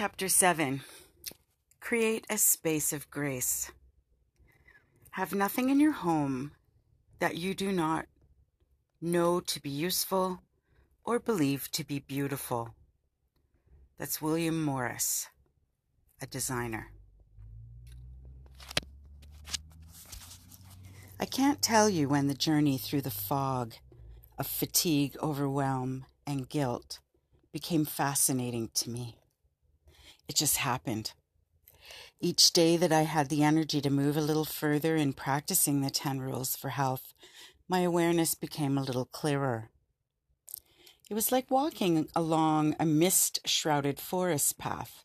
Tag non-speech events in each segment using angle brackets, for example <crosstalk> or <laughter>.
Chapter 7 Create a space of grace. Have nothing in your home that you do not know to be useful or believe to be beautiful. That's William Morris, a designer. I can't tell you when the journey through the fog of fatigue, overwhelm, and guilt became fascinating to me. It just happened. Each day that I had the energy to move a little further in practicing the 10 rules for health, my awareness became a little clearer. It was like walking along a mist shrouded forest path,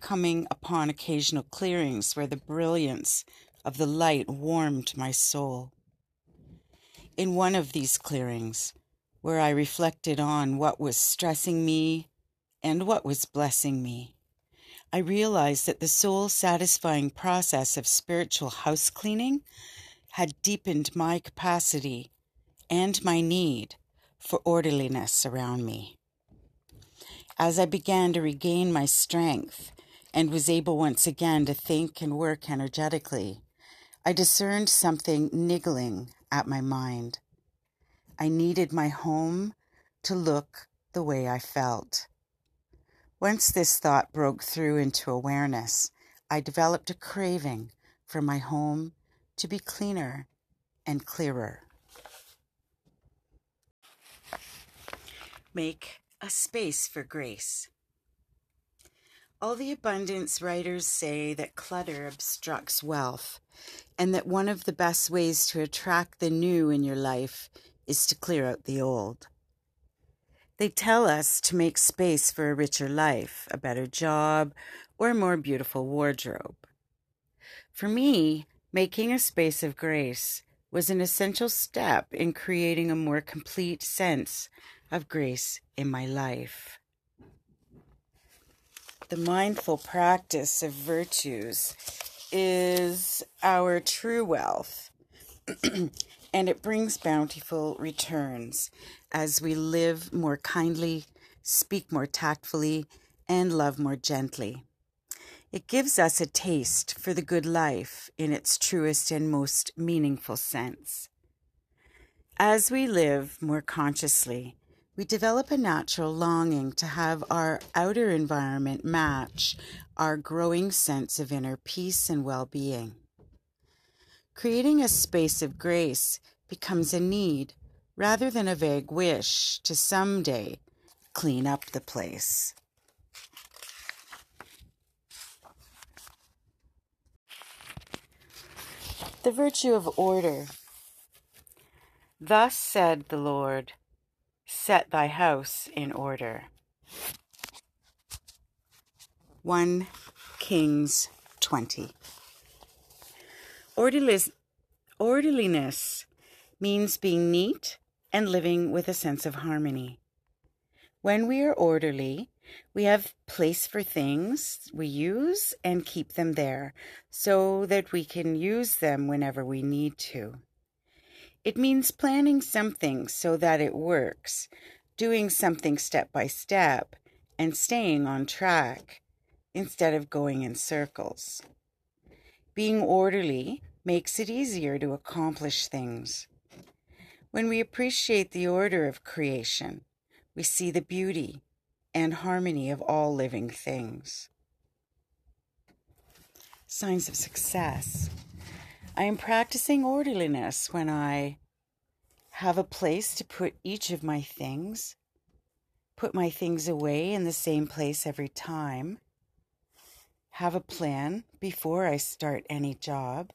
coming upon occasional clearings where the brilliance of the light warmed my soul. In one of these clearings, where I reflected on what was stressing me and what was blessing me, I realized that the soul satisfying process of spiritual house cleaning had deepened my capacity and my need for orderliness around me. As I began to regain my strength and was able once again to think and work energetically, I discerned something niggling at my mind. I needed my home to look the way I felt. Once this thought broke through into awareness, I developed a craving for my home to be cleaner and clearer. Make a space for grace. All the abundance writers say that clutter obstructs wealth, and that one of the best ways to attract the new in your life is to clear out the old. They tell us to make space for a richer life, a better job, or a more beautiful wardrobe. For me, making a space of grace was an essential step in creating a more complete sense of grace in my life the mindful practice of virtues is our true wealth, <clears throat> and it brings bountiful returns as we live more kindly, speak more tactfully, and love more gently. It gives us a taste for the good life in its truest and most meaningful sense. As we live more consciously, we develop a natural longing to have our outer environment match our growing sense of inner peace and well being. Creating a space of grace becomes a need rather than a vague wish to someday clean up the place. The virtue of order. Thus said the Lord set thy house in order. 1 Kings 20. Orderliness means being neat and living with a sense of harmony. When we are orderly, we have place for things we use and keep them there so that we can use them whenever we need to. It means planning something so that it works, doing something step by step, and staying on track instead of going in circles. Being orderly makes it easier to accomplish things. When we appreciate the order of creation, we see the beauty and harmony of all living things. Signs of success. I am practicing orderliness when I have a place to put each of my things, put my things away in the same place every time, have a plan before I start any job,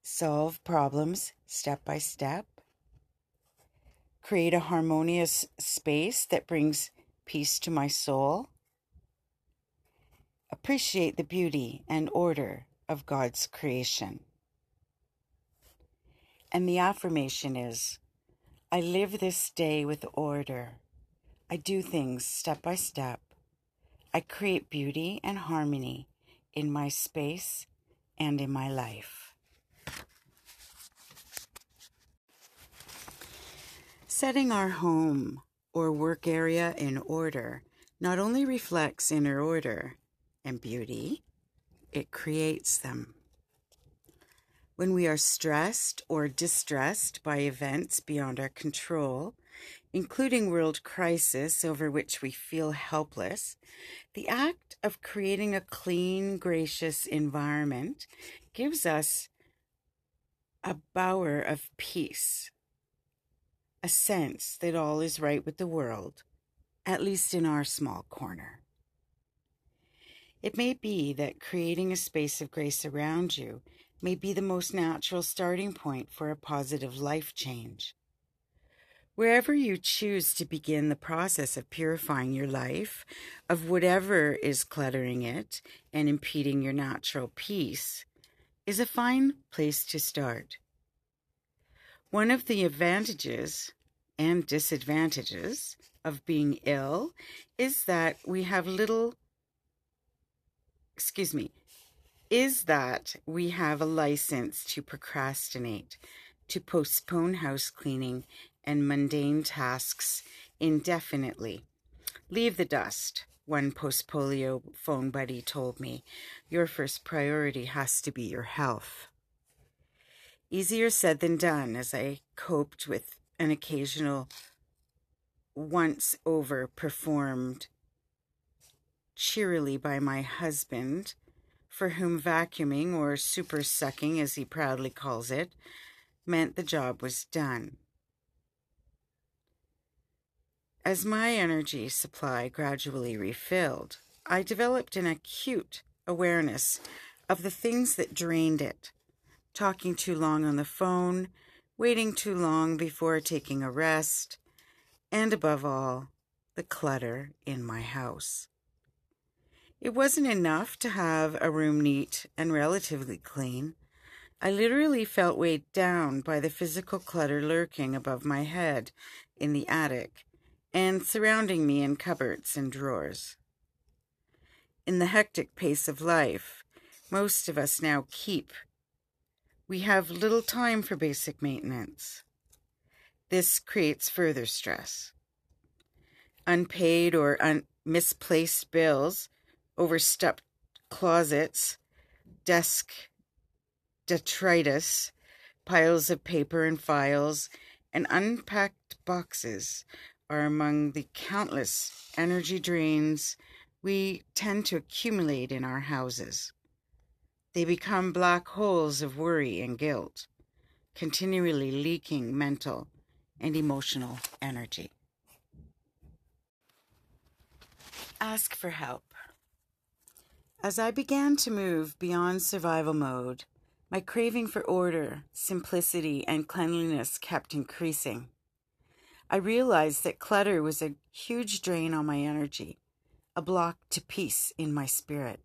solve problems step by step, create a harmonious space that brings peace to my soul, appreciate the beauty and order of God's creation. And the affirmation is I live this day with order. I do things step by step. I create beauty and harmony in my space and in my life. Setting our home or work area in order not only reflects inner order and beauty, it creates them. When we are stressed or distressed by events beyond our control, including world crisis over which we feel helpless, the act of creating a clean, gracious environment gives us a bower of peace, a sense that all is right with the world, at least in our small corner. It may be that creating a space of grace around you may be the most natural starting point for a positive life change. Wherever you choose to begin the process of purifying your life, of whatever is cluttering it and impeding your natural peace, is a fine place to start. One of the advantages and disadvantages of being ill is that we have little, excuse me, is that we have a license to procrastinate, to postpone house cleaning and mundane tasks indefinitely. Leave the dust, one post polio phone buddy told me. Your first priority has to be your health. Easier said than done as I coped with an occasional once over performed cheerily by my husband for whom vacuuming, or super sucking as he proudly calls it, meant the job was done. As my energy supply gradually refilled, I developed an acute awareness of the things that drained it talking too long on the phone, waiting too long before taking a rest, and above all, the clutter in my house. It wasn't enough to have a room neat and relatively clean. I literally felt weighed down by the physical clutter lurking above my head in the attic and surrounding me in cupboards and drawers. In the hectic pace of life, most of us now keep. We have little time for basic maintenance. This creates further stress. Unpaid or un- misplaced bills overstuffed closets, desk detritus, piles of paper and files, and unpacked boxes are among the countless energy drains we tend to accumulate in our houses. They become black holes of worry and guilt, continually leaking mental and emotional energy. Ask for help. As I began to move beyond survival mode, my craving for order, simplicity, and cleanliness kept increasing. I realized that clutter was a huge drain on my energy, a block to peace in my spirit.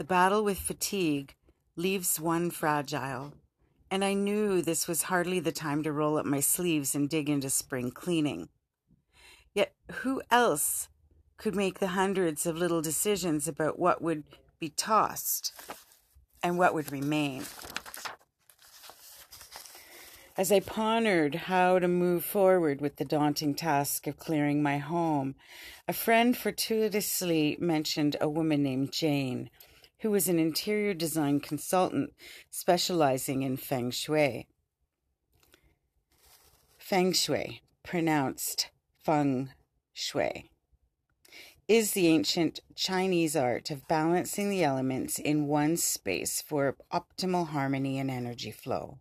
The battle with fatigue leaves one fragile, and I knew this was hardly the time to roll up my sleeves and dig into spring cleaning. Yet who else could make the hundreds of little decisions about what would be tossed and what would remain. As I pondered how to move forward with the daunting task of clearing my home, a friend fortuitously mentioned a woman named Jane, who was an interior design consultant specializing in feng shui. Feng shui, pronounced feng shui is the ancient Chinese art of balancing the elements in one space for optimal harmony and energy flow.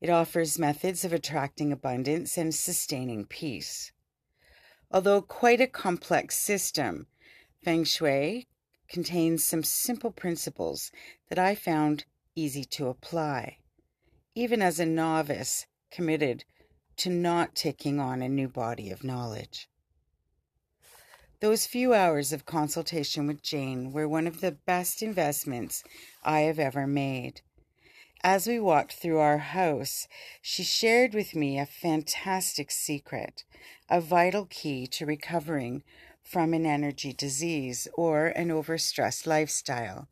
It offers methods of attracting abundance and sustaining peace. Although quite a complex system, Feng Shui contains some simple principles that I found easy to apply, even as a novice committed to not taking on a new body of knowledge. Those few hours of consultation with Jane were one of the best investments I have ever made. As we walked through our house, she shared with me a fantastic secret, a vital key to recovering from an energy disease or an overstressed lifestyle,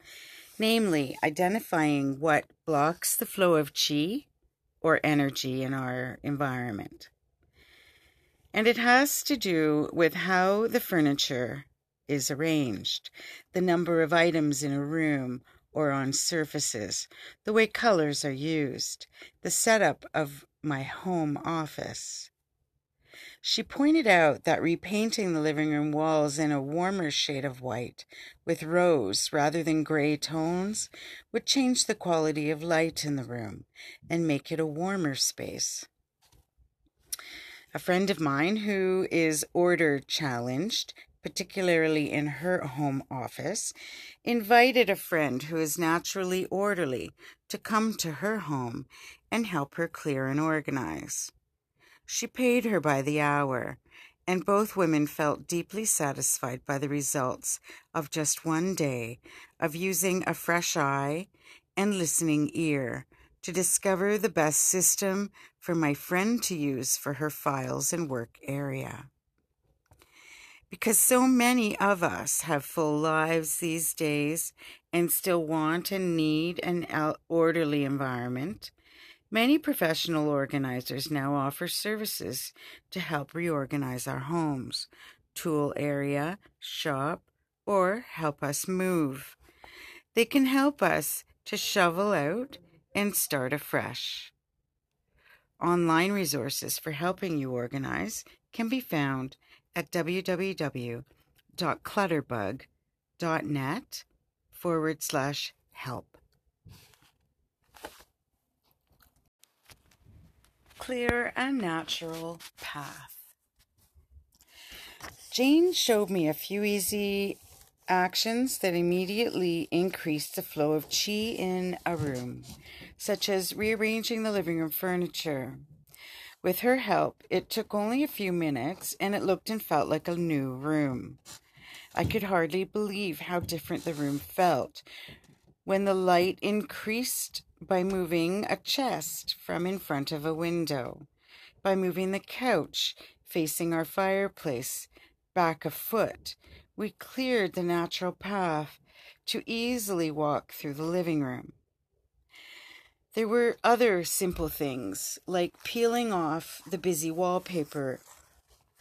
namely identifying what blocks the flow of chi or energy in our environment. And it has to do with how the furniture is arranged, the number of items in a room or on surfaces, the way colors are used, the setup of my home office. She pointed out that repainting the living room walls in a warmer shade of white with rose rather than gray tones would change the quality of light in the room and make it a warmer space. A friend of mine who is order challenged, particularly in her home office, invited a friend who is naturally orderly to come to her home and help her clear and organize. She paid her by the hour, and both women felt deeply satisfied by the results of just one day of using a fresh eye and listening ear to discover the best system for my friend to use for her files and work area. Because so many of us have full lives these days and still want and need an orderly environment, Many professional organizers now offer services to help reorganize our homes, tool area, shop, or help us move. They can help us to shovel out and start afresh. Online resources for helping you organize can be found at www.clutterbug.net forward slash help. Clear and natural path. Jane showed me a few easy actions that immediately increased the flow of chi in a room, such as rearranging the living room furniture. With her help, it took only a few minutes and it looked and felt like a new room. I could hardly believe how different the room felt when the light increased by moving a chest from in front of a window, by moving the couch facing our fireplace back a foot, we cleared the natural path to easily walk through the living room. There were other simple things like peeling off the busy wallpaper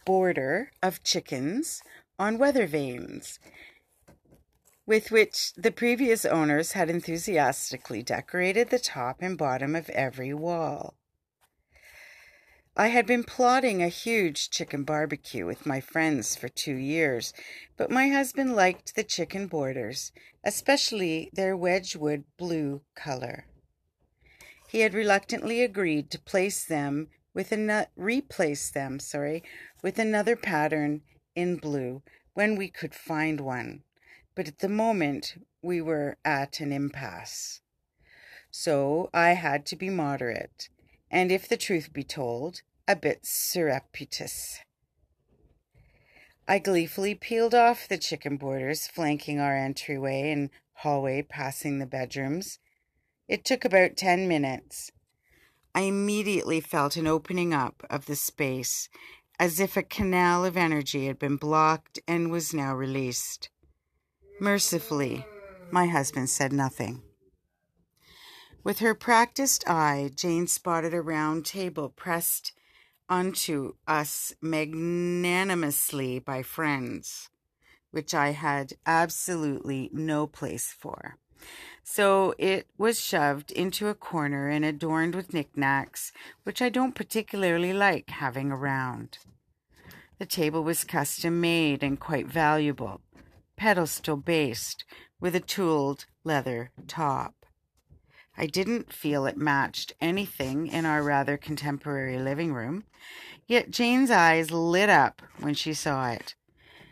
border of chickens on weather vanes with which the previous owners had enthusiastically decorated the top and bottom of every wall. I had been plotting a huge chicken barbecue with my friends for two years, but my husband liked the chicken borders, especially their Wedgwood blue color. He had reluctantly agreed to place them with a replace them, sorry, with another pattern in blue when we could find one but at the moment we were at an impasse. So I had to be moderate, and if the truth be told, a bit surreptitious. I gleefully peeled off the chicken borders flanking our entryway and hallway passing the bedrooms. It took about ten minutes. I immediately felt an opening up of the space, as if a canal of energy had been blocked and was now released. Mercifully, my husband said nothing. With her practiced eye, Jane spotted a round table pressed onto us magnanimously by friends, which I had absolutely no place for. So it was shoved into a corner and adorned with knickknacks, which I don't particularly like having around. The table was custom made and quite valuable pedestal based with a tooled leather top. I didn't feel it matched anything in our rather contemporary living room, yet Jane's eyes lit up when she saw it.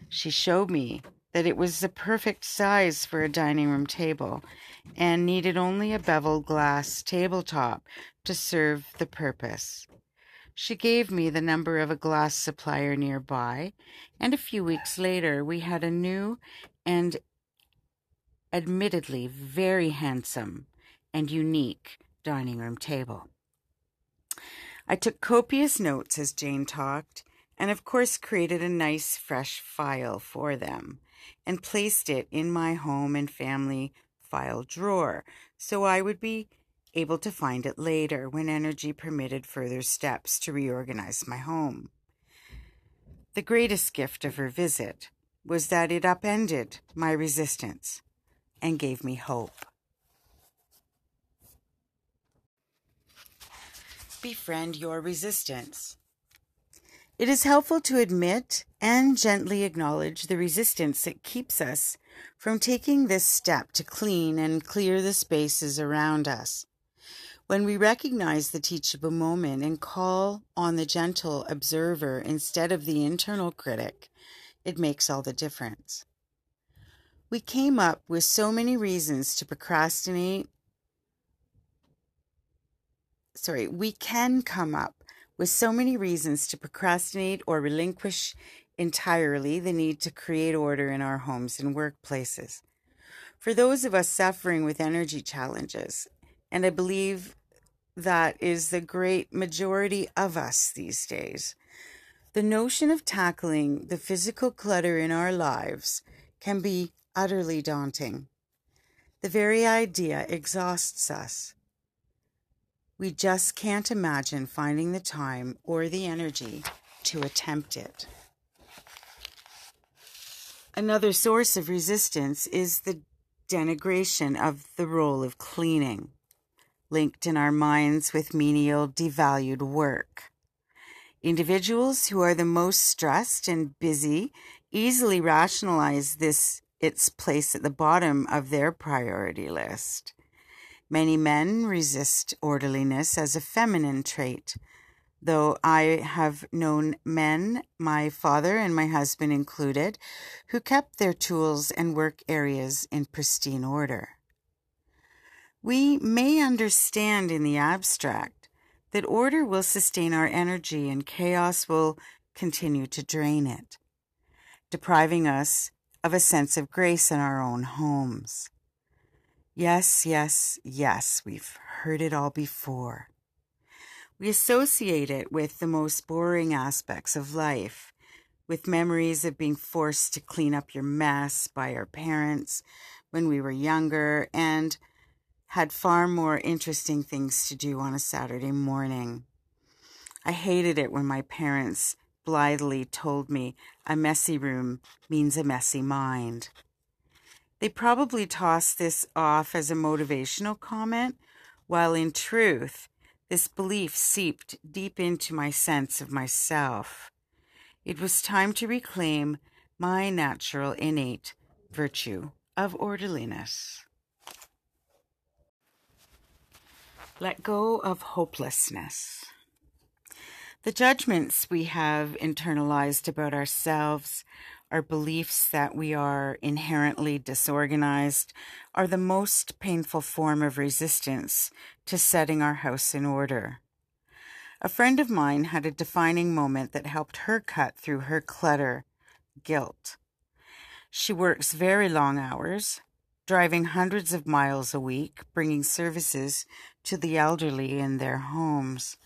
She showed me that it was the perfect size for a dining room table and needed only a beveled glass tabletop to serve the purpose. She gave me the number of a glass supplier nearby, and a few weeks later we had a new and admittedly very handsome and unique dining room table. I took copious notes as Jane talked, and of course created a nice fresh file for them and placed it in my home and family file drawer so I would be able to find it later when energy permitted further steps to reorganize my home. The greatest gift of her visit was that it upended my resistance and gave me hope. Befriend your resistance. It is helpful to admit and gently acknowledge the resistance that keeps us from taking this step to clean and clear the spaces around us. When we recognize the teachable moment and call on the gentle observer instead of the internal critic, it makes all the difference. We came up with so many reasons to procrastinate. Sorry, we can come up with so many reasons to procrastinate or relinquish entirely the need to create order in our homes and workplaces. For those of us suffering with energy challenges, and I believe that is the great majority of us these days. The notion of tackling the physical clutter in our lives can be utterly daunting. The very idea exhausts us. We just can't imagine finding the time or the energy to attempt it. Another source of resistance is the denigration of the role of cleaning linked in our minds with menial, devalued work. Individuals who are the most stressed and busy easily rationalize this its place at the bottom of their priority list. Many men resist orderliness as a feminine trait, though I have known men, my father and my husband included, who kept their tools and work areas in pristine order. We may understand in the abstract that order will sustain our energy and chaos will continue to drain it, depriving us of a sense of grace in our own homes. Yes, yes, yes, we've heard it all before. We associate it with the most boring aspects of life, with memories of being forced to clean up your mess by our parents when we were younger and had far more interesting things to do on a Saturday morning. I hated it when my parents blithely told me a messy room means a messy mind. They probably tossed this off as a motivational comment, while in truth, this belief seeped deep into my sense of myself. It was time to reclaim my natural innate virtue of orderliness. Let go of hopelessness. The judgments we have internalized about ourselves, our beliefs that we are inherently disorganized, are the most painful form of resistance to setting our house in order. A friend of mine had a defining moment that helped her cut through her clutter guilt. She works very long hours, driving hundreds of miles a week, bringing services to the elderly in their homes.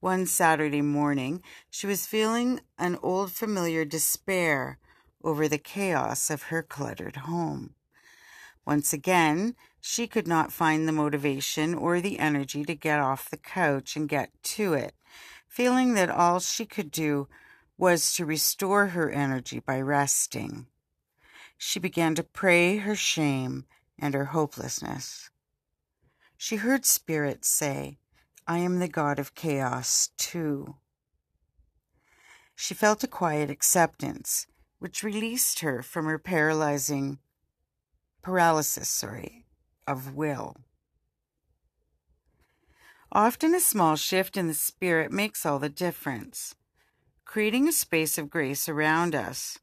One Saturday morning, she was feeling an old familiar despair over the chaos of her cluttered home. Once again, she could not find the motivation or the energy to get off the couch and get to it, feeling that all she could do was to restore her energy by resting she began to pray her shame and her hopelessness. She heard spirits say, I am the God of chaos too. She felt a quiet acceptance, which released her from her paralyzing paralysis, sorry, of will. Often a small shift in the spirit makes all the difference. Creating a space of grace around us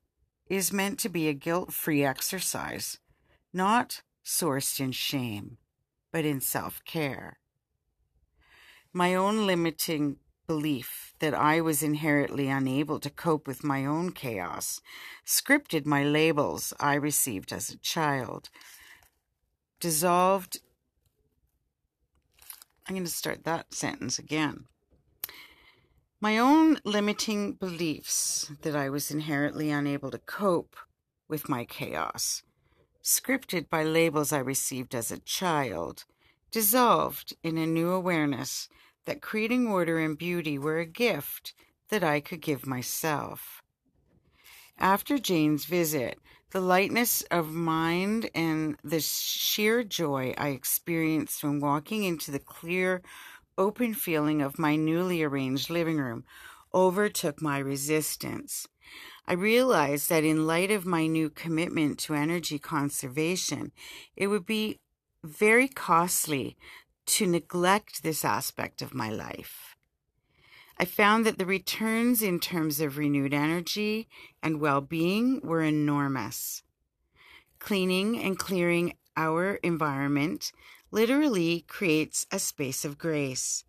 is meant to be a guilt free exercise, not sourced in shame, but in self care. My own limiting belief that I was inherently unable to cope with my own chaos scripted my labels I received as a child, dissolved. I'm going to start that sentence again. My own limiting beliefs that I was inherently unable to cope with my chaos, scripted by labels I received as a child, dissolved in a new awareness that creating order and beauty were a gift that I could give myself. After Jane's visit, the lightness of mind and the sheer joy I experienced when walking into the clear, open feeling of my newly arranged living room overtook my resistance. I realized that in light of my new commitment to energy conservation, it would be very costly to neglect this aspect of my life. I found that the returns in terms of renewed energy and well being were enormous. Cleaning and clearing our environment literally creates a space of grace.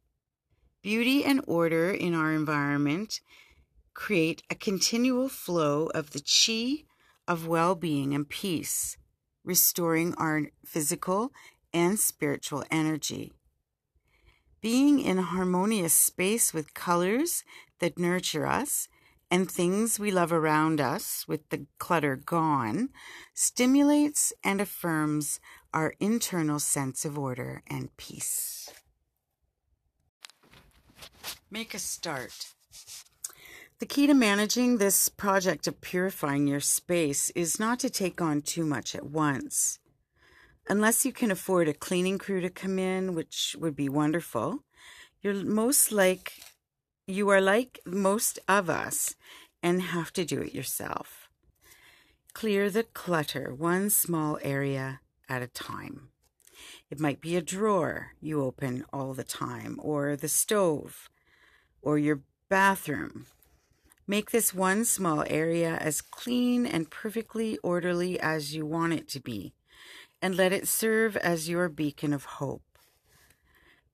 Beauty and order in our environment create a continual flow of the chi of well being and peace, restoring our physical and spiritual energy. Being in a harmonious space with colors that nurture us and things we love around us with the clutter gone stimulates and affirms our internal sense of order and peace. Make a start. The key to managing this project of purifying your space is not to take on too much at once unless you can afford a cleaning crew to come in, which would be wonderful, you're most like you are like most of us and have to do it yourself. Clear the clutter one small area at a time. It might be a drawer you open all the time, or the stove, or your bathroom. Make this one small area as clean and perfectly orderly as you want it to be and let it serve as your beacon of hope.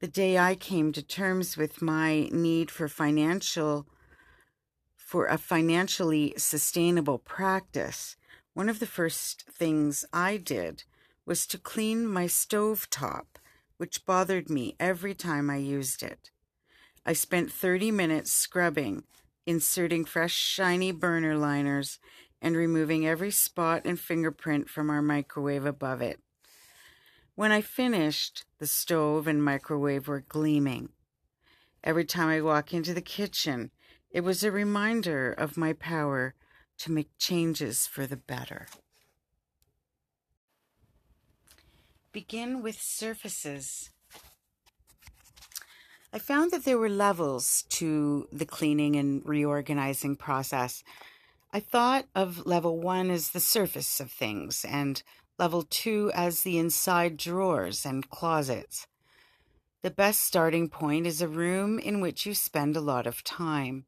The day I came to terms with my need for financial for a financially sustainable practice, one of the first things I did was to clean my stove top, which bothered me every time I used it. I spent 30 minutes scrubbing, inserting fresh shiny burner liners, and removing every spot and fingerprint from our microwave above it. When I finished, the stove and microwave were gleaming. Every time I walk into the kitchen, it was a reminder of my power to make changes for the better. Begin with surfaces. I found that there were levels to the cleaning and reorganizing process. I thought of level one as the surface of things, and level two as the inside drawers and closets. The best starting point is a room in which you spend a lot of time.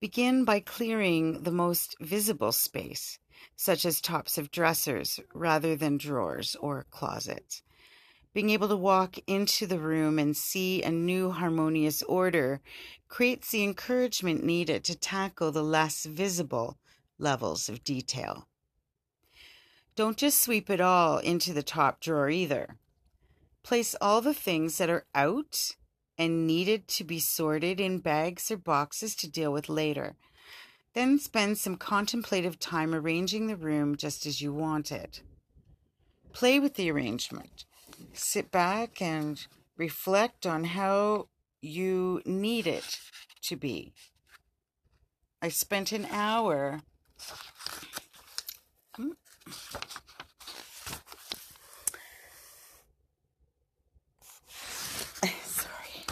Begin by clearing the most visible space, such as tops of dressers rather than drawers or closets. Being able to walk into the room and see a new harmonious order creates the encouragement needed to tackle the less visible levels of detail. Don't just sweep it all into the top drawer either. Place all the things that are out and needed to be sorted in bags or boxes to deal with later. Then spend some contemplative time arranging the room just as you want it. Play with the arrangement. Sit back and reflect on how you need it to be. I spent an hour. <sighs> Sorry.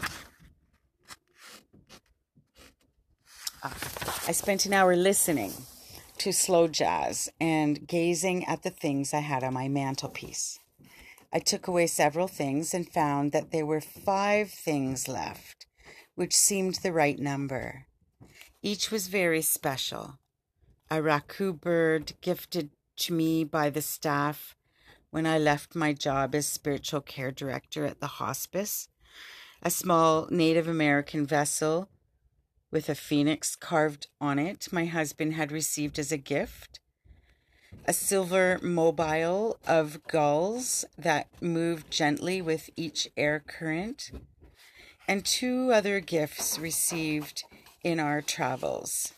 Uh, I spent an hour listening to slow jazz and gazing at the things I had on my mantelpiece. I took away several things and found that there were five things left, which seemed the right number. Each was very special. A raku bird gifted to me by the staff when I left my job as spiritual care director at the hospice. A small Native American vessel with a phoenix carved on it my husband had received as a gift. A silver mobile of gulls that moved gently with each air current. And two other gifts received in our travels.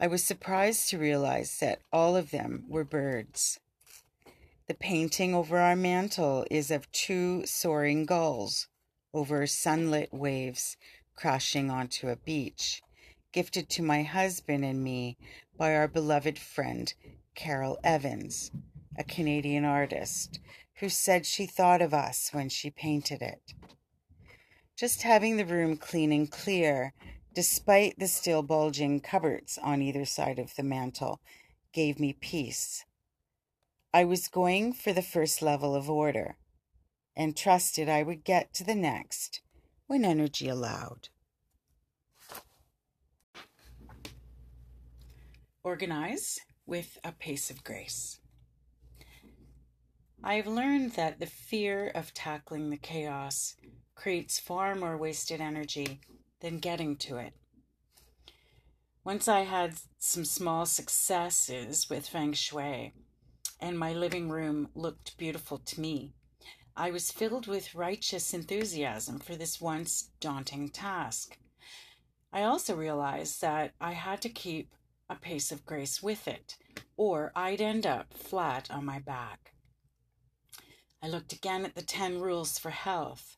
I was surprised to realize that all of them were birds. The painting over our mantel is of two soaring gulls over sunlit waves crashing onto a beach. gifted to my husband and me by our beloved friend Carol Evans, a Canadian artist, who said she thought of us when she painted it. Just having the room clean and clear, despite the still bulging cupboards on either side of the mantel, gave me peace. I was going for the first level of order and trusted I would get to the next when energy allowed. Organize with a pace of grace. I have learned that the fear of tackling the chaos creates far more wasted energy than getting to it. Once I had some small successes with feng shui, and my living room looked beautiful to me. I was filled with righteous enthusiasm for this once daunting task. I also realized that I had to keep a pace of grace with it, or I'd end up flat on my back. I looked again at the 10 rules for health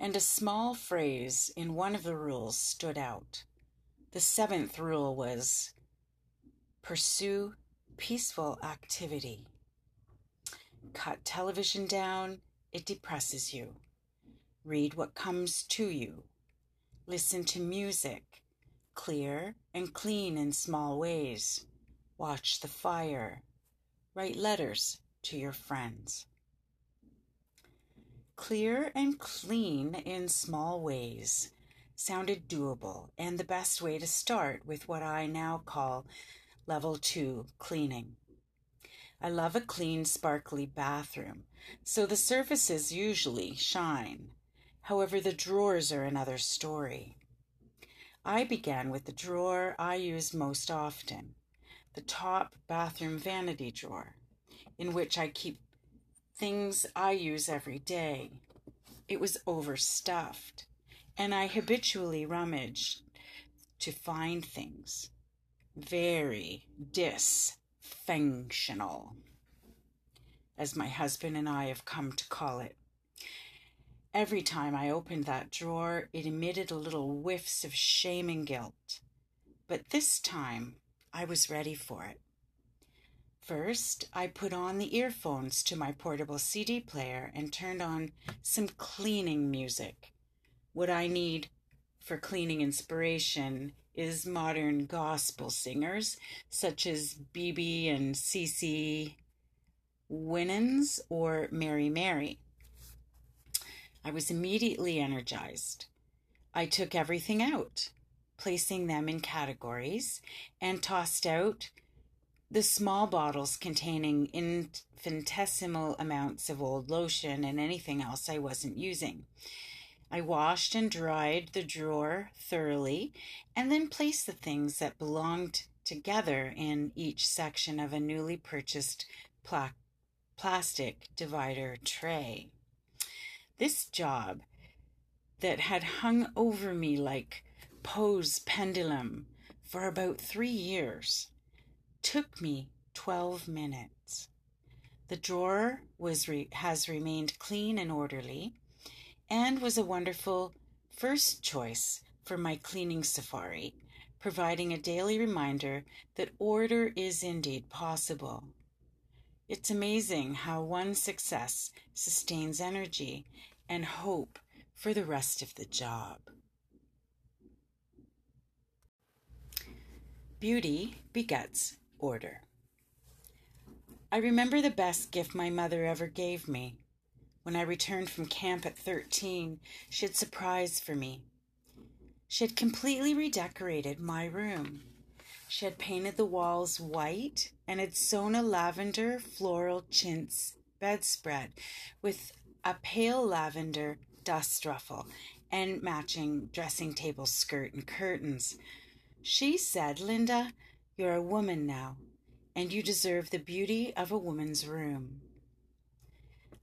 and a small phrase in one of the rules stood out. The seventh rule was pursue peaceful activity. Cut television down, it depresses you. Read what comes to you. Listen to music, clear and clean in small ways. Watch the fire. Write letters to your friends clear and clean in small ways sounded doable and the best way to start with what I now call level two cleaning. I love a clean, sparkly bathroom, so the surfaces usually shine. However, the drawers are another story. I began with the drawer I use most often, the top bathroom vanity drawer, in which I keep things I use every day. It was overstuffed, and I habitually rummaged to find things. Very dysfunctional, as my husband and I have come to call it. Every time I opened that drawer, it emitted a little whiffs of shame and guilt. But this time, I was ready for it. First, I put on the earphones to my portable CD player and turned on some cleaning music. What I need for cleaning inspiration is modern gospel singers such as BeBe and CeCe Winans or Mary Mary. I was immediately energized. I took everything out, placing them in categories, and tossed out the small bottles containing infinitesimal amounts of old lotion and anything else I wasn't using. I washed and dried the drawer thoroughly and then placed the things that belonged together in each section of a newly purchased pla- plastic divider tray. This job that had hung over me like Poe's pendulum for about three years took me 12 minutes. The drawer was re- has remained clean and orderly and was a wonderful first choice for my cleaning safari, providing a daily reminder that order is indeed possible. It's amazing how one success sustains energy and hope for the rest of the job. Beauty begets order. I remember the best gift my mother ever gave me. When I returned from camp at 13, she had surprise for me. She had completely redecorated my room. She had painted the walls white and had sewn a lavender floral chintz bedspread with a pale lavender dust ruffle and matching dressing table skirt and curtains. She said, Linda, you're a woman now, and you deserve the beauty of a woman's room.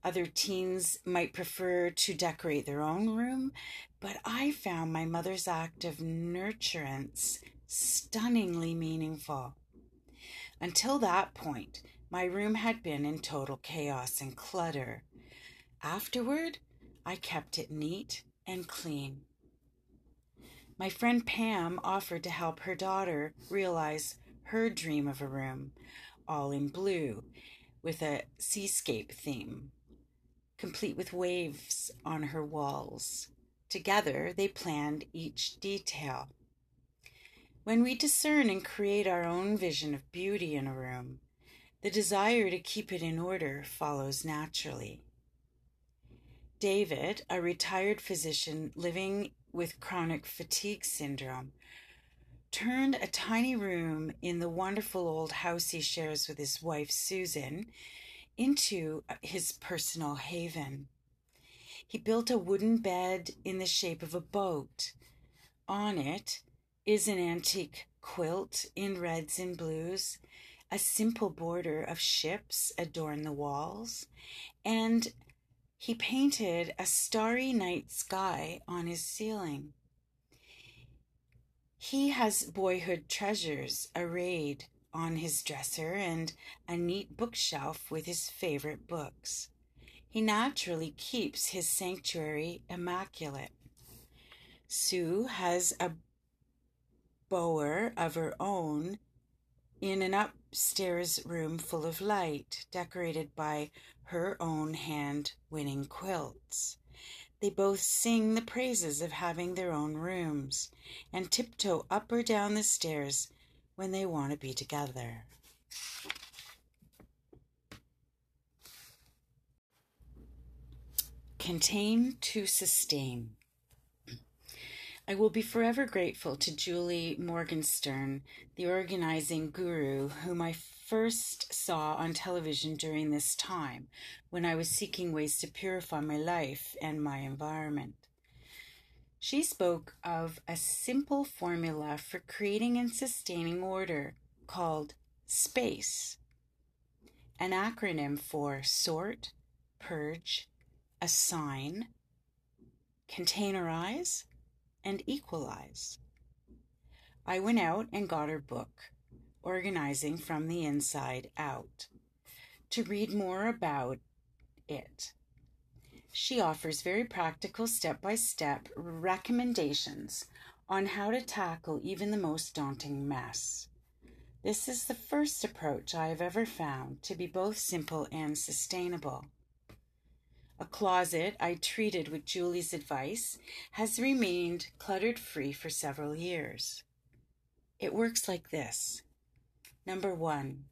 Other teens might prefer to decorate their own room, but I found my mother's act of nurturance stunningly meaningful. Until that point, my room had been in total chaos and clutter. Afterward, I kept it neat and clean. My friend Pam offered to help her daughter realize her dream of a room, all in blue, with a seascape theme, complete with waves on her walls. Together, they planned each detail. When we discern and create our own vision of beauty in a room, the desire to keep it in order follows naturally. David, a retired physician living with chronic fatigue syndrome, turned a tiny room in the wonderful old house he shares with his wife Susan into uh, his personal haven. He built a wooden bed in the shape of a boat. On it is an antique quilt in reds and blues. A simple border of ships adorn the walls, and he painted a starry night sky on his ceiling. He has boyhood treasures arrayed on his dresser and a neat bookshelf with his favorite books. He naturally keeps his sanctuary immaculate. Sue has a bower of her own in an upstairs room full of light, decorated by her own hand winning quilts. They both sing the praises of having their own rooms and tiptoe up or down the stairs when they want to be together. Contain to sustain. I will be forever grateful to Julie Morgenstern, the organizing guru whom I first saw on television during this time when I was seeking ways to purify my life and my environment. She spoke of a simple formula for creating and sustaining order called SPACE, an acronym for sort, purge, assign, containerize, and equalize. I went out and got her book, Organizing from the Inside Out, to read more about it. She offers very practical step by step recommendations on how to tackle even the most daunting mess. This is the first approach I have ever found to be both simple and sustainable. A closet I treated with Julie's advice has remained cluttered free for several years. It works like this Number one,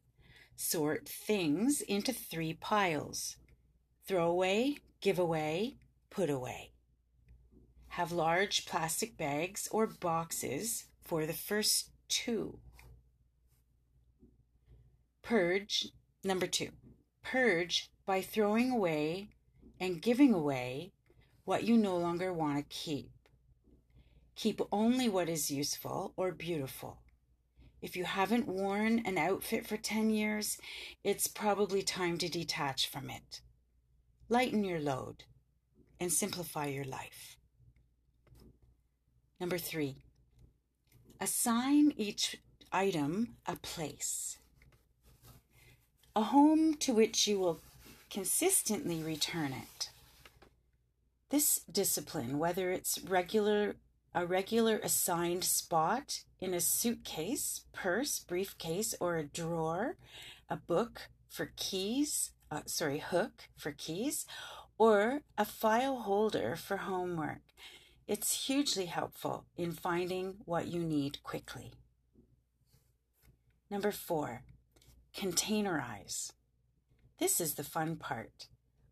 sort things into three piles throw away, give away, put away. Have large plastic bags or boxes for the first two. Purge, number two, purge by throwing away and giving away what you no longer want to keep. Keep only what is useful or beautiful. If you haven't worn an outfit for 10 years, it's probably time to detach from it. Lighten your load and simplify your life. Number three, assign each item a place. A home to which you will consistently return it. This discipline, whether it's regular a regular assigned spot in a suitcase, purse, briefcase, or a drawer, a book for keys, uh, sorry, hook for keys, or a file holder for homework. It's hugely helpful in finding what you need quickly. Number four, containerize. This is the fun part.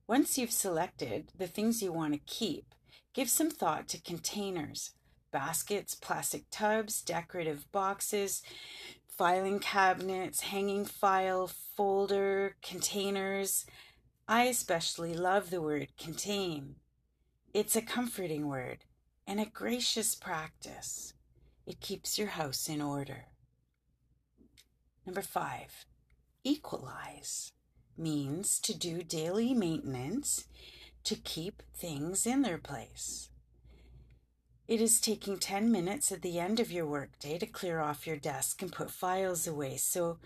Once you've selected the things you want to keep, give some thought to containers, baskets, plastic tubs, decorative boxes, filing cabinets, hanging file folder, containers. I especially love the word contain. It's a comforting word and a gracious practice. It keeps your house in order. Number five, equalize means to do daily maintenance to keep things in their place. It is taking 10 minutes at the end of your workday to clear off your desk and put files away so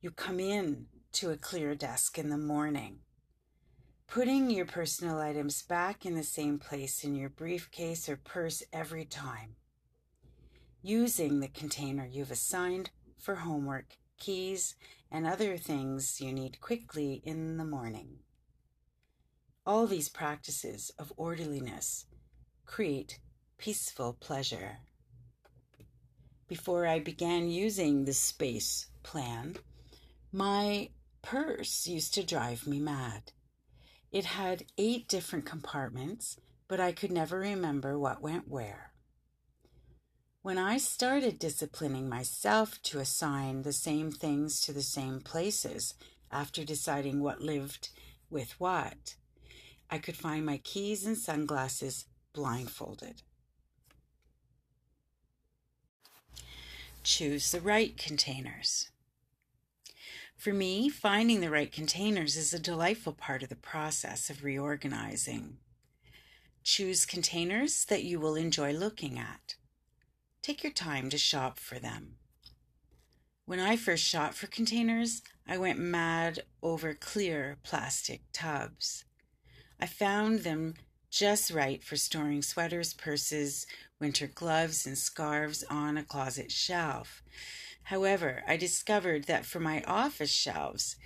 you come in to a clear desk in the morning. Putting your personal items back in the same place in your briefcase or purse every time. using the container you've assigned for homework, keys, and other things you need quickly in the morning. All these practices of orderliness create peaceful pleasure. Before I began using the space plan, my purse used to drive me mad. It had eight different compartments, but I could never remember what went where. When I started disciplining myself to assign the same things to the same places after deciding what lived with what, I could find my keys and sunglasses blindfolded. Choose the right containers. For me, finding the right containers is a delightful part of the process of reorganizing. Choose containers that you will enjoy looking at. Take your time to shop for them. When I first shopped for containers, I went mad over clear plastic tubs. I found them just right for storing sweaters, purses, winter gloves, and scarves on a closet shelf. However, I discovered that for my office shelves,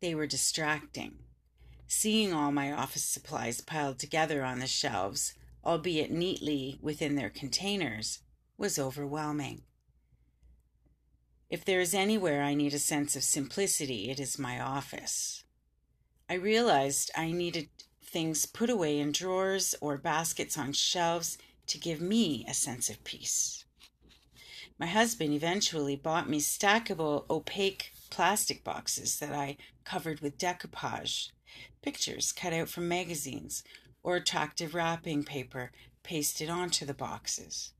they were distracting. Seeing all my office supplies piled together on the shelves, albeit neatly within their containers, was overwhelming. If there is anywhere I need a sense of simplicity, it is my office. I realized I needed things put away in drawers or baskets on shelves to give me a sense of peace. My husband eventually bought me stackable opaque plastic boxes that I covered with decoupage, pictures cut out from magazines, or attractive wrapping paper pasted onto the boxes.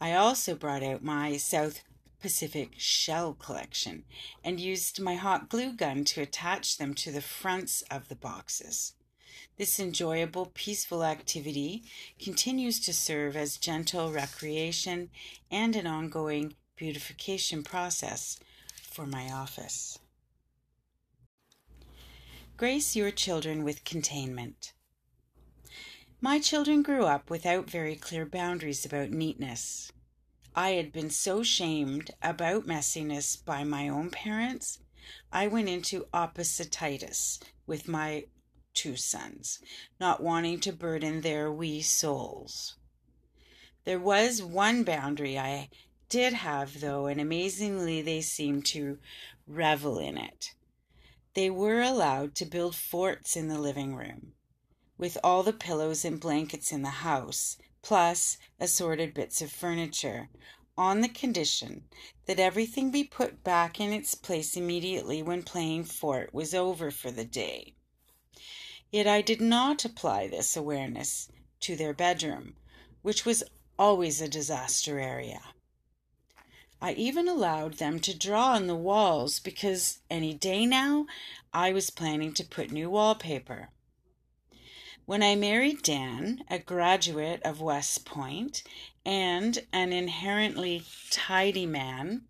I also brought out my South Pacific shell collection and used my hot glue gun to attach them to the fronts of the boxes. This enjoyable, peaceful activity continues to serve as gentle recreation and an ongoing beautification process for my office. Grace your children with containment. My children grew up without very clear boundaries about neatness. I had been so shamed about messiness by my own parents, I went into opposititis with my two sons, not wanting to burden their wee souls. There was one boundary I did have, though, and amazingly they seemed to revel in it. They were allowed to build forts in the living room with all the pillows and blankets in the house, plus assorted bits of furniture, on the condition that everything be put back in its place immediately when playing fort was over for the day. Yet I did not apply this awareness to their bedroom, which was always a disaster area. I even allowed them to draw on the walls because any day now I was planning to put new wallpaper. When I married Dan, a graduate of West Point and an inherently tidy man,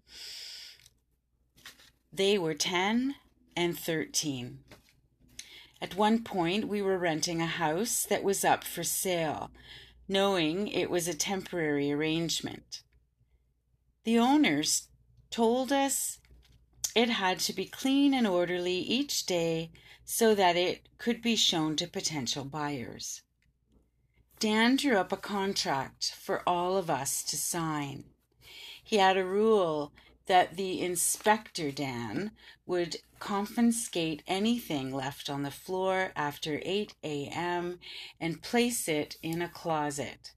they were 10 and 13. At one point, we were renting a house that was up for sale, knowing it was a temporary arrangement. The owners told us it had to be clean and orderly each day so that it could be shown to potential buyers. Dan drew up a contract for all of us to sign. He had a rule that the inspector Dan would confiscate anything left on the floor after 8 a.m. and place it in a closet.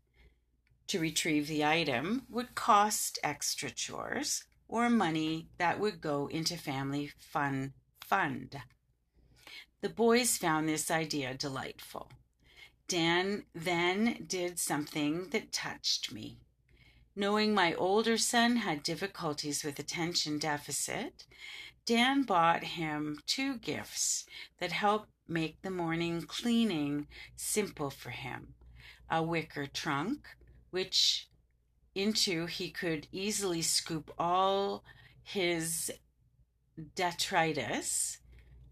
To retrieve the item would cost extra chores or money that would go into family fun fund. The boys found this idea delightful. Dan then did something that touched me. Knowing my older son had difficulties with attention deficit, Dan bought him two gifts that helped make the morning cleaning simple for him a wicker trunk, which into he could easily scoop all his detritus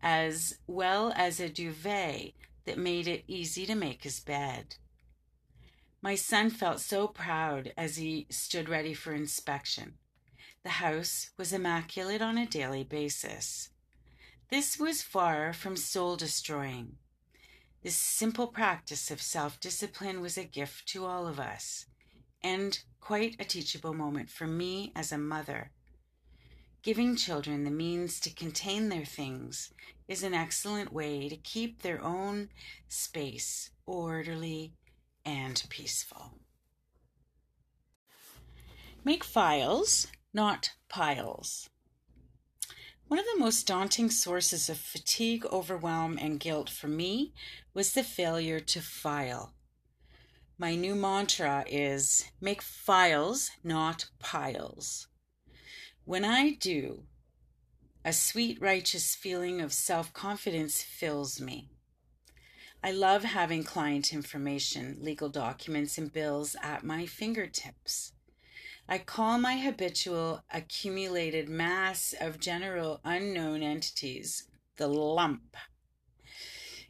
as well as a duvet that made it easy to make his bed. My son felt so proud as he stood ready for inspection. The house was immaculate on a daily basis. This was far from soul destroying. This simple practice of self discipline was a gift to all of us, and quite a teachable moment for me as a mother. Giving children the means to contain their things is an excellent way to keep their own space orderly and peaceful. Make files, not piles. One of the most daunting sources of fatigue, overwhelm, and guilt for me was the failure to file. My new mantra is make files, not piles. When I do, a sweet, righteous feeling of self confidence fills me. I love having client information, legal documents, and bills at my fingertips. I call my habitual accumulated mass of general unknown entities the lump.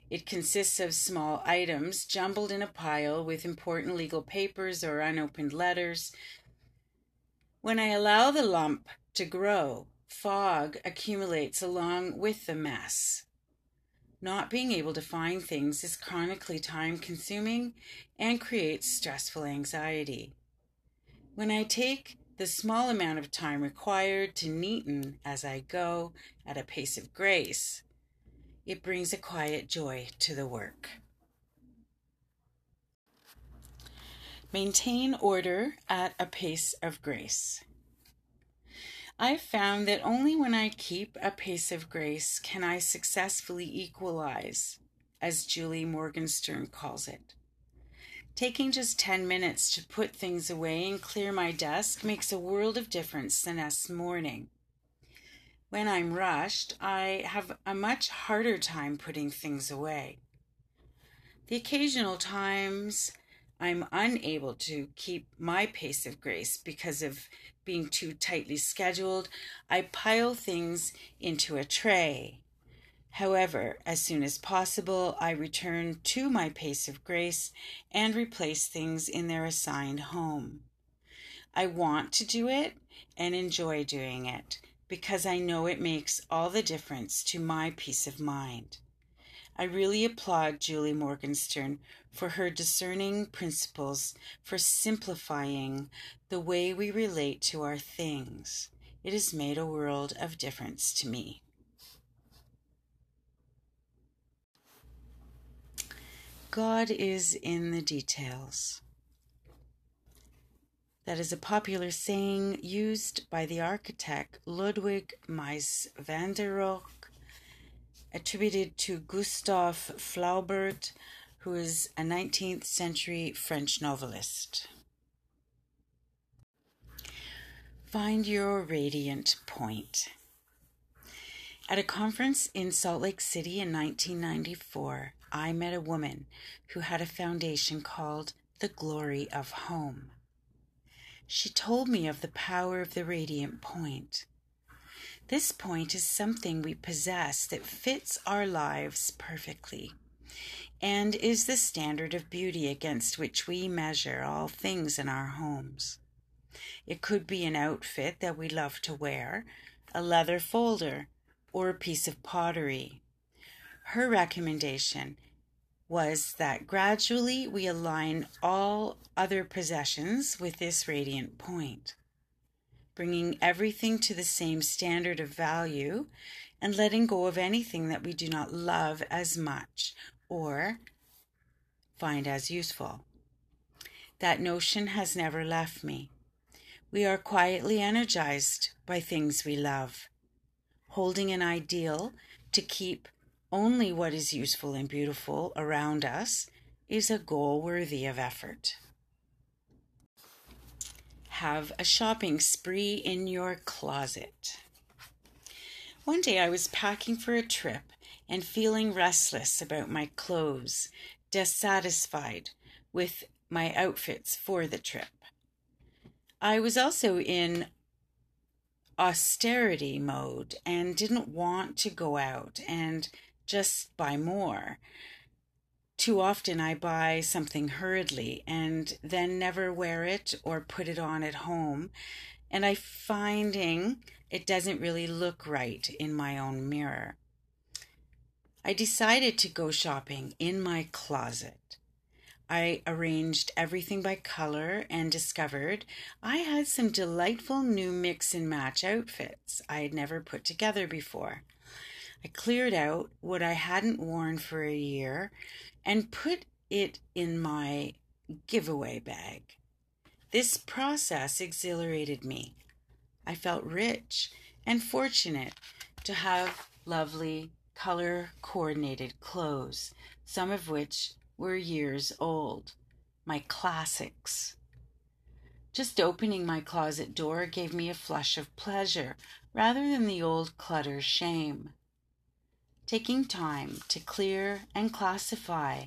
It consists of small items jumbled in a pile with important legal papers or unopened letters. When I allow the lump to grow, fog accumulates along with the mess. Not being able to find things is chronically time consuming and creates stressful anxiety. When I take the small amount of time required to neaten as I go at a pace of grace, it brings a quiet joy to the work. Maintain order at a pace of grace. I've found that only when I keep a pace of grace can I successfully equalize, as Julie Morgenstern calls it. Taking just 10 minutes to put things away and clear my desk makes a world of difference the next morning. When I'm rushed, I have a much harder time putting things away. The occasional times I'm unable to keep my pace of grace because of being too tightly scheduled, I pile things into a tray. However, as soon as possible, I return to my pace of grace and replace things in their assigned home. I want to do it and enjoy doing it because I know it makes all the difference to my peace of mind. I really applaud Julie Morgenstern for her discerning principles for simplifying the way we relate to our things. It has made a world of difference to me. God is in the details. That is a popular saying used by the architect Ludwig Mies van der Rohe, attributed to Gustave Flaubert, who is a 19th century French novelist. Find your radiant point. At a conference in Salt Lake City in 1994, I met a woman who had a foundation called The Glory of Home. She told me of the power of the radiant point. This point is something we possess that fits our lives perfectly and is the standard of beauty against which we measure all things in our homes. It could be an outfit that we love to wear, a leather folder, or a piece of pottery. Her recommendation was that gradually we align all other possessions with this radiant point, bringing everything to the same standard of value and letting go of anything that we do not love as much or find as useful. That notion has never left me. We are quietly energized by things we love holding an ideal to keep only what is useful and beautiful around us is a goal worthy of effort. Have a shopping spree in your closet. One day I was packing for a trip and feeling restless about my clothes, dissatisfied with my outfits for the trip. I was also in austerity mode and didn't want to go out and just buy more Too often I buy something hurriedly and then never wear it or put it on at home, and I finding it doesn't really look right in my own mirror. I decided to go shopping in my closet. I arranged everything by color and discovered I had some delightful new mix and match outfits I had never put together before. I cleared out what I hadn't worn for a year and put it in my giveaway bag. This process exhilarated me. I felt rich and fortunate to have lovely color coordinated clothes, some of which were years old, my classics. Just opening my closet door gave me a flush of pleasure rather than the old clutter shame. Taking time to clear and classify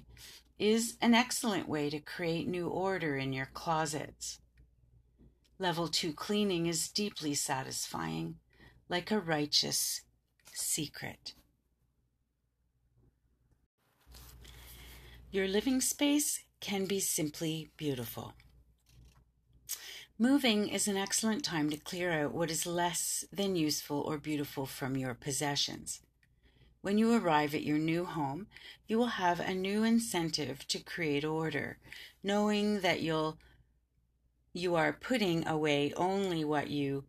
is an excellent way to create new order in your closets. Level 2 cleaning is deeply satisfying, like a righteous secret. Your living space can be simply beautiful. Moving is an excellent time to clear out what is less than useful or beautiful from your possessions. When you arrive at your new home, you will have a new incentive to create order, knowing that you'll you are putting away only what you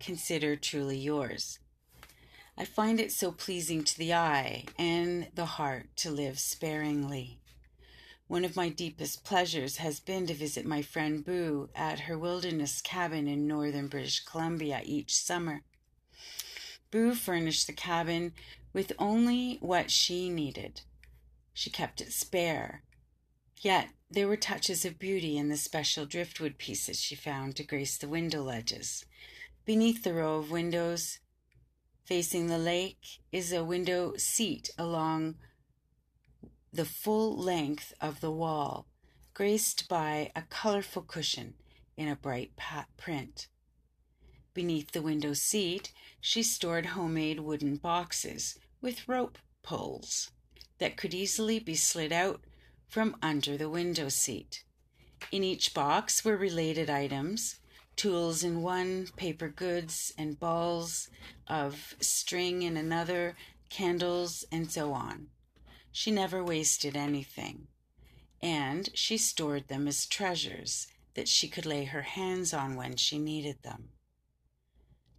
consider truly yours. I find it so pleasing to the eye and the heart to live sparingly. One of my deepest pleasures has been to visit my friend Boo at her wilderness cabin in northern British Columbia each summer. Boo furnished the cabin with only what she needed. She kept it spare. Yet there were touches of beauty in the special driftwood pieces she found to grace the window ledges. Beneath the row of windows, facing the lake is a window seat along the full length of the wall, graced by a colorful cushion in a bright print. Beneath the window seat, she stored homemade wooden boxes with rope pulls that could easily be slid out from under the window seat. In each box were related items tools in one, paper goods and balls of string in another, candles, and so on. She never wasted anything, and she stored them as treasures that she could lay her hands on when she needed them.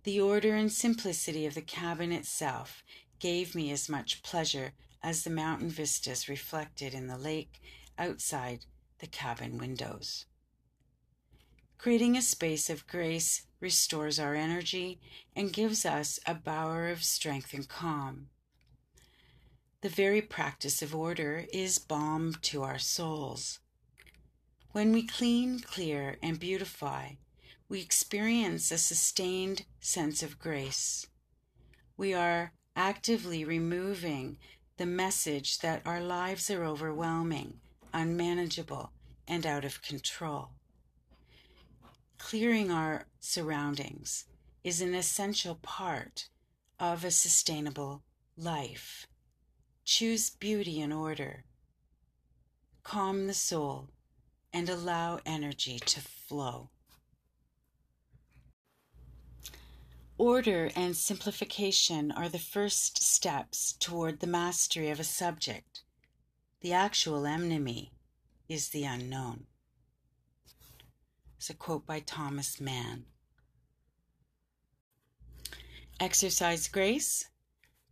The order and simplicity of the cabin itself gave me as much pleasure as the mountain vistas reflected in the lake outside the cabin windows. Creating a space of grace restores our energy and gives us a bower of strength and calm. The very practice of order is balm to our souls. When we clean, clear, and beautify, we experience a sustained sense of grace. We are actively removing the message that our lives are overwhelming, unmanageable, and out of control. Clearing our surroundings is an essential part of a sustainable life. Choose beauty and order. Calm the soul and allow energy to flow. Order and simplification are the first steps toward the mastery of a subject. The actual enemy is the unknown. It's a quote by Thomas Mann. Exercise grace.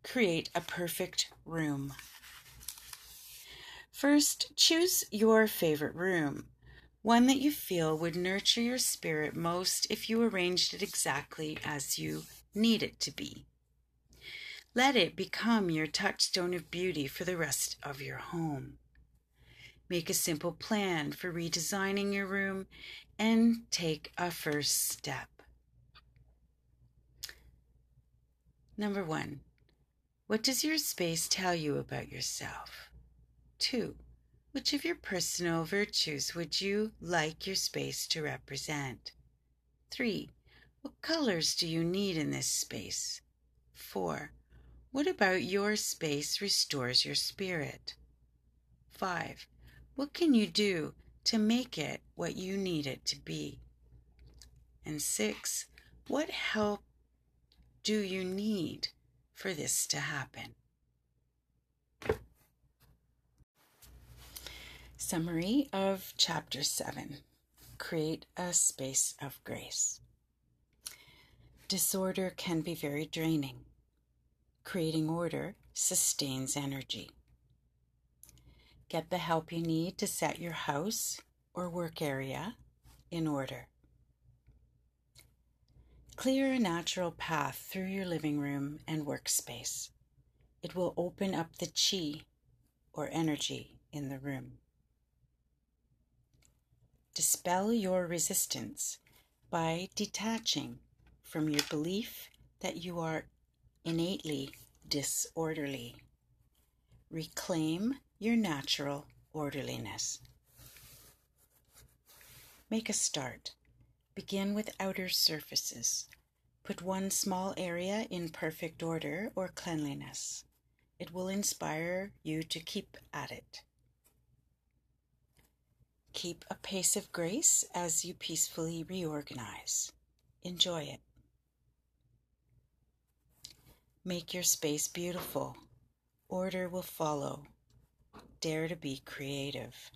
Create a perfect room. First, choose your favorite room, one that you feel would nurture your spirit most if you arranged it exactly as you need it to be. Let it become your touchstone of beauty for the rest of your home. Make a simple plan for redesigning your room and take a first step. Number one, what does your space tell you about yourself? Two, which of your personal virtues would you like your space to represent? Three, what colors do you need in this space? Four, what about your space restores your spirit? Five, what can you do to make it what you need it to be? And six, what help do you need for this to happen? Summary of Chapter 7 Create a Space of Grace. Disorder can be very draining. Creating order sustains energy. Get the help you need to set your house or work area in order. Clear a natural path through your living room and workspace. It will open up the chi or energy in the room. Dispel your resistance by detaching from your belief that you are innately disorderly. Reclaim your natural orderliness. Make a start. Begin with outer surfaces. Put one small area in perfect order or cleanliness. It will inspire you to keep at it. Keep a pace of grace as you peacefully reorganize. Enjoy it. Make your space beautiful. Order will follow. Dare to be creative.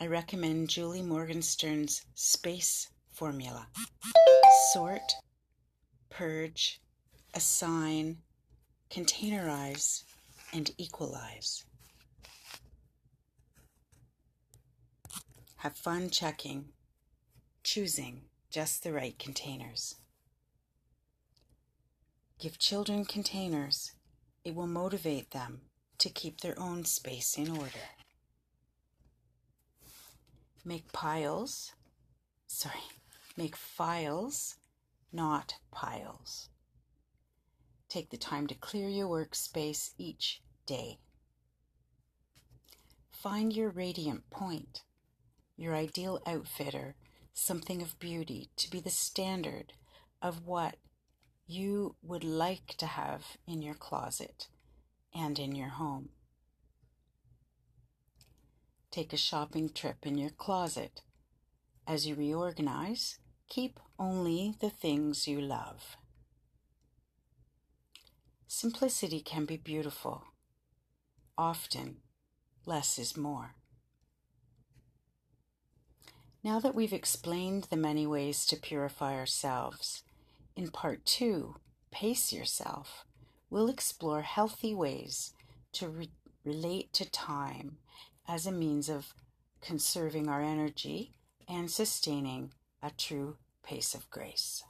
I recommend Julie Morgenstern's space formula sort, purge, assign, containerize, and equalize. Have fun checking, choosing just the right containers. Give children containers. It will motivate them to keep their own space in order. Make piles, sorry, make files, not piles. Take the time to clear your workspace each day. Find your radiant point your ideal outfitter something of beauty to be the standard of what you would like to have in your closet and in your home. Take a shopping trip in your closet. As you reorganize, keep only the things you love. Simplicity can be beautiful. Often, less is more. Now that we've explained the many ways to purify ourselves, in part two, Pace Yourself, we'll explore healthy ways to re- relate to time as a means of conserving our energy and sustaining a true pace of grace.